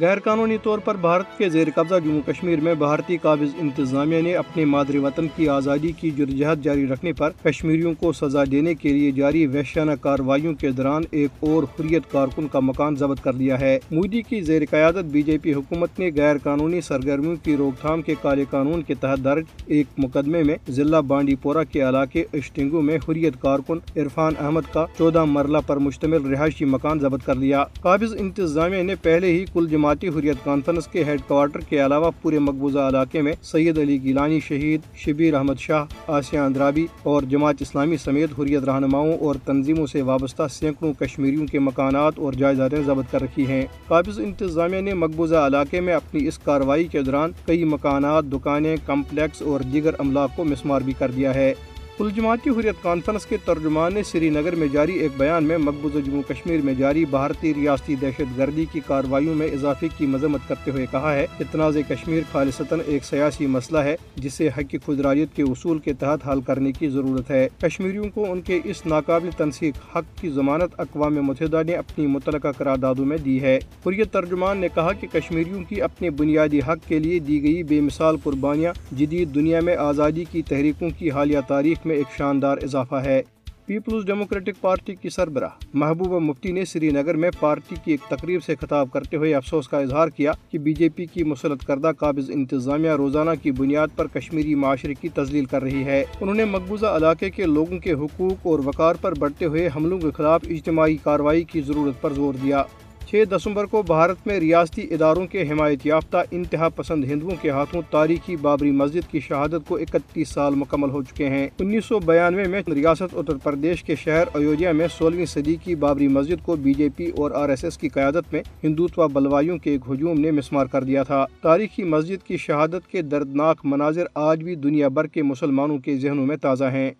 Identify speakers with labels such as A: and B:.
A: غیر قانونی طور پر بھارت کے زیر قبضہ جموں کشمیر میں بھارتی قابض انتظامیہ نے اپنے مادری وطن کی آزادی کی جدوجہد جاری رکھنے پر کشمیریوں کو سزا دینے کے لیے جاری وحشانہ کارروائیوں کے دوران ایک اور حریت کارکن کا مکان ضبط کر لیا ہے۔ مودی کی زیر قیادت بی جے پی حکومت نے غیر قانونی سرگرمیوں کی روک تھام کے کالے قانون کے تحت درج ایک مقدمے میں ضلع بانڈی پورہ کے علاقے اشٹنگو میں حریت کارکن عرفان احمد کا چودہ مرلہ پر مشتمل رہائشی مکان ضبط کر لیا قابض انتظامیہ نے پہلے ہی کل جمع جماعتی حریت کانفرنس کے ہیڈ کوارٹر کے علاوہ پورے مقبوضہ علاقے میں سید علی گیلانی شہید، شبیر احمد شاہ، آسیہ اندرابی اور جماعت اسلامی سمیت حریت رہنماؤں اور تنظیموں سے وابستہ سینکڑوں کشمیریوں کے مکانات اور جائیدادیں ضبط کر رکھی ہیں۔ قابض انتظامیہ نے مقبوضہ علاقے میں اپنی اس کارروائی کے دوران کئی مکانات، دکانیں، کمپلیکس اور دیگر املاک کو مسمار بھی کر دیا ہے۔ کل جماعتی حریت کانفرنس کے ترجمان نے سری نگر میں جاری ایک بیان میں مقبوضہ جموں کشمیر میں جاری بھارتی ریاستی دہشت گردی کی کارروائیوں میں اضافے کی مذمت کرتے ہوئے کہا ہے کہ تنازع کشمیر خالصتاً ایک سیاسی مسئلہ ہے، جسے حق خدراریت کے اصول کے تحت حل کرنے کی ضرورت ہے۔ کشمیریوں کو ان کے اس ناقابل تنسیق حق کی ضمانت اقوام متحدہ نے اپنی متعلقہ قراردادوں میں دی ہے۔ حریت ترجمان نے کہا کہ کشمیریوں کی اپنے بنیادی حق کے لیے دی گئی بے مثال قربانیاں جدید دنیا میں آزادی کی تحریکوں کی حالیہ تاریخ میں ایک شاندار اضافہ ہے۔ پیپلز ڈیموکریٹک پارٹی کی سربراہ۔ محبوبہ مفتی نے سری نگر میں پارٹی کی ایک تقریب سے خطاب کرتے ہوئے افسوس کا اظہار کیا کہ بی جے پی کی مسلط کردہ قابض انتظامیہ روزانہ کی بنیاد پر کشمیری معاشرے کی تزلیل کر رہی ہے۔ انہوں نے مقبوضہ علاقے کے لوگوں کے حقوق اور وقار پر بڑھتے ہوئے حملوں کے خلاف اجتماعی کارروائی کی ضرورت پر زور دیا۔ چھ دسمبر کو بھارت میں ریاستی اداروں کے حمایت یافتہ انتہا پسند ہندوؤں کے ہاتھوں تاریخی بابری مسجد کی شہادت کو اکتیس سال مکمل ہو چکے ہیں۔ انیس سو بیانوے میں ریاست اتر پردیش کے شہر ایودھیا میں سولہویں صدی کی بابری مسجد کو بی جے پی اور آر ایس ایس کی قیادت میں ہندوتوا بلوائیوں کے ایک ہجوم نے مسمار کر دیا تھا۔ تاریخی مسجد کی شہادت کے دردناک مناظر آج بھی دنیا بھر کے مسلمانوں کے ذہنوں میں تازہ ہیں۔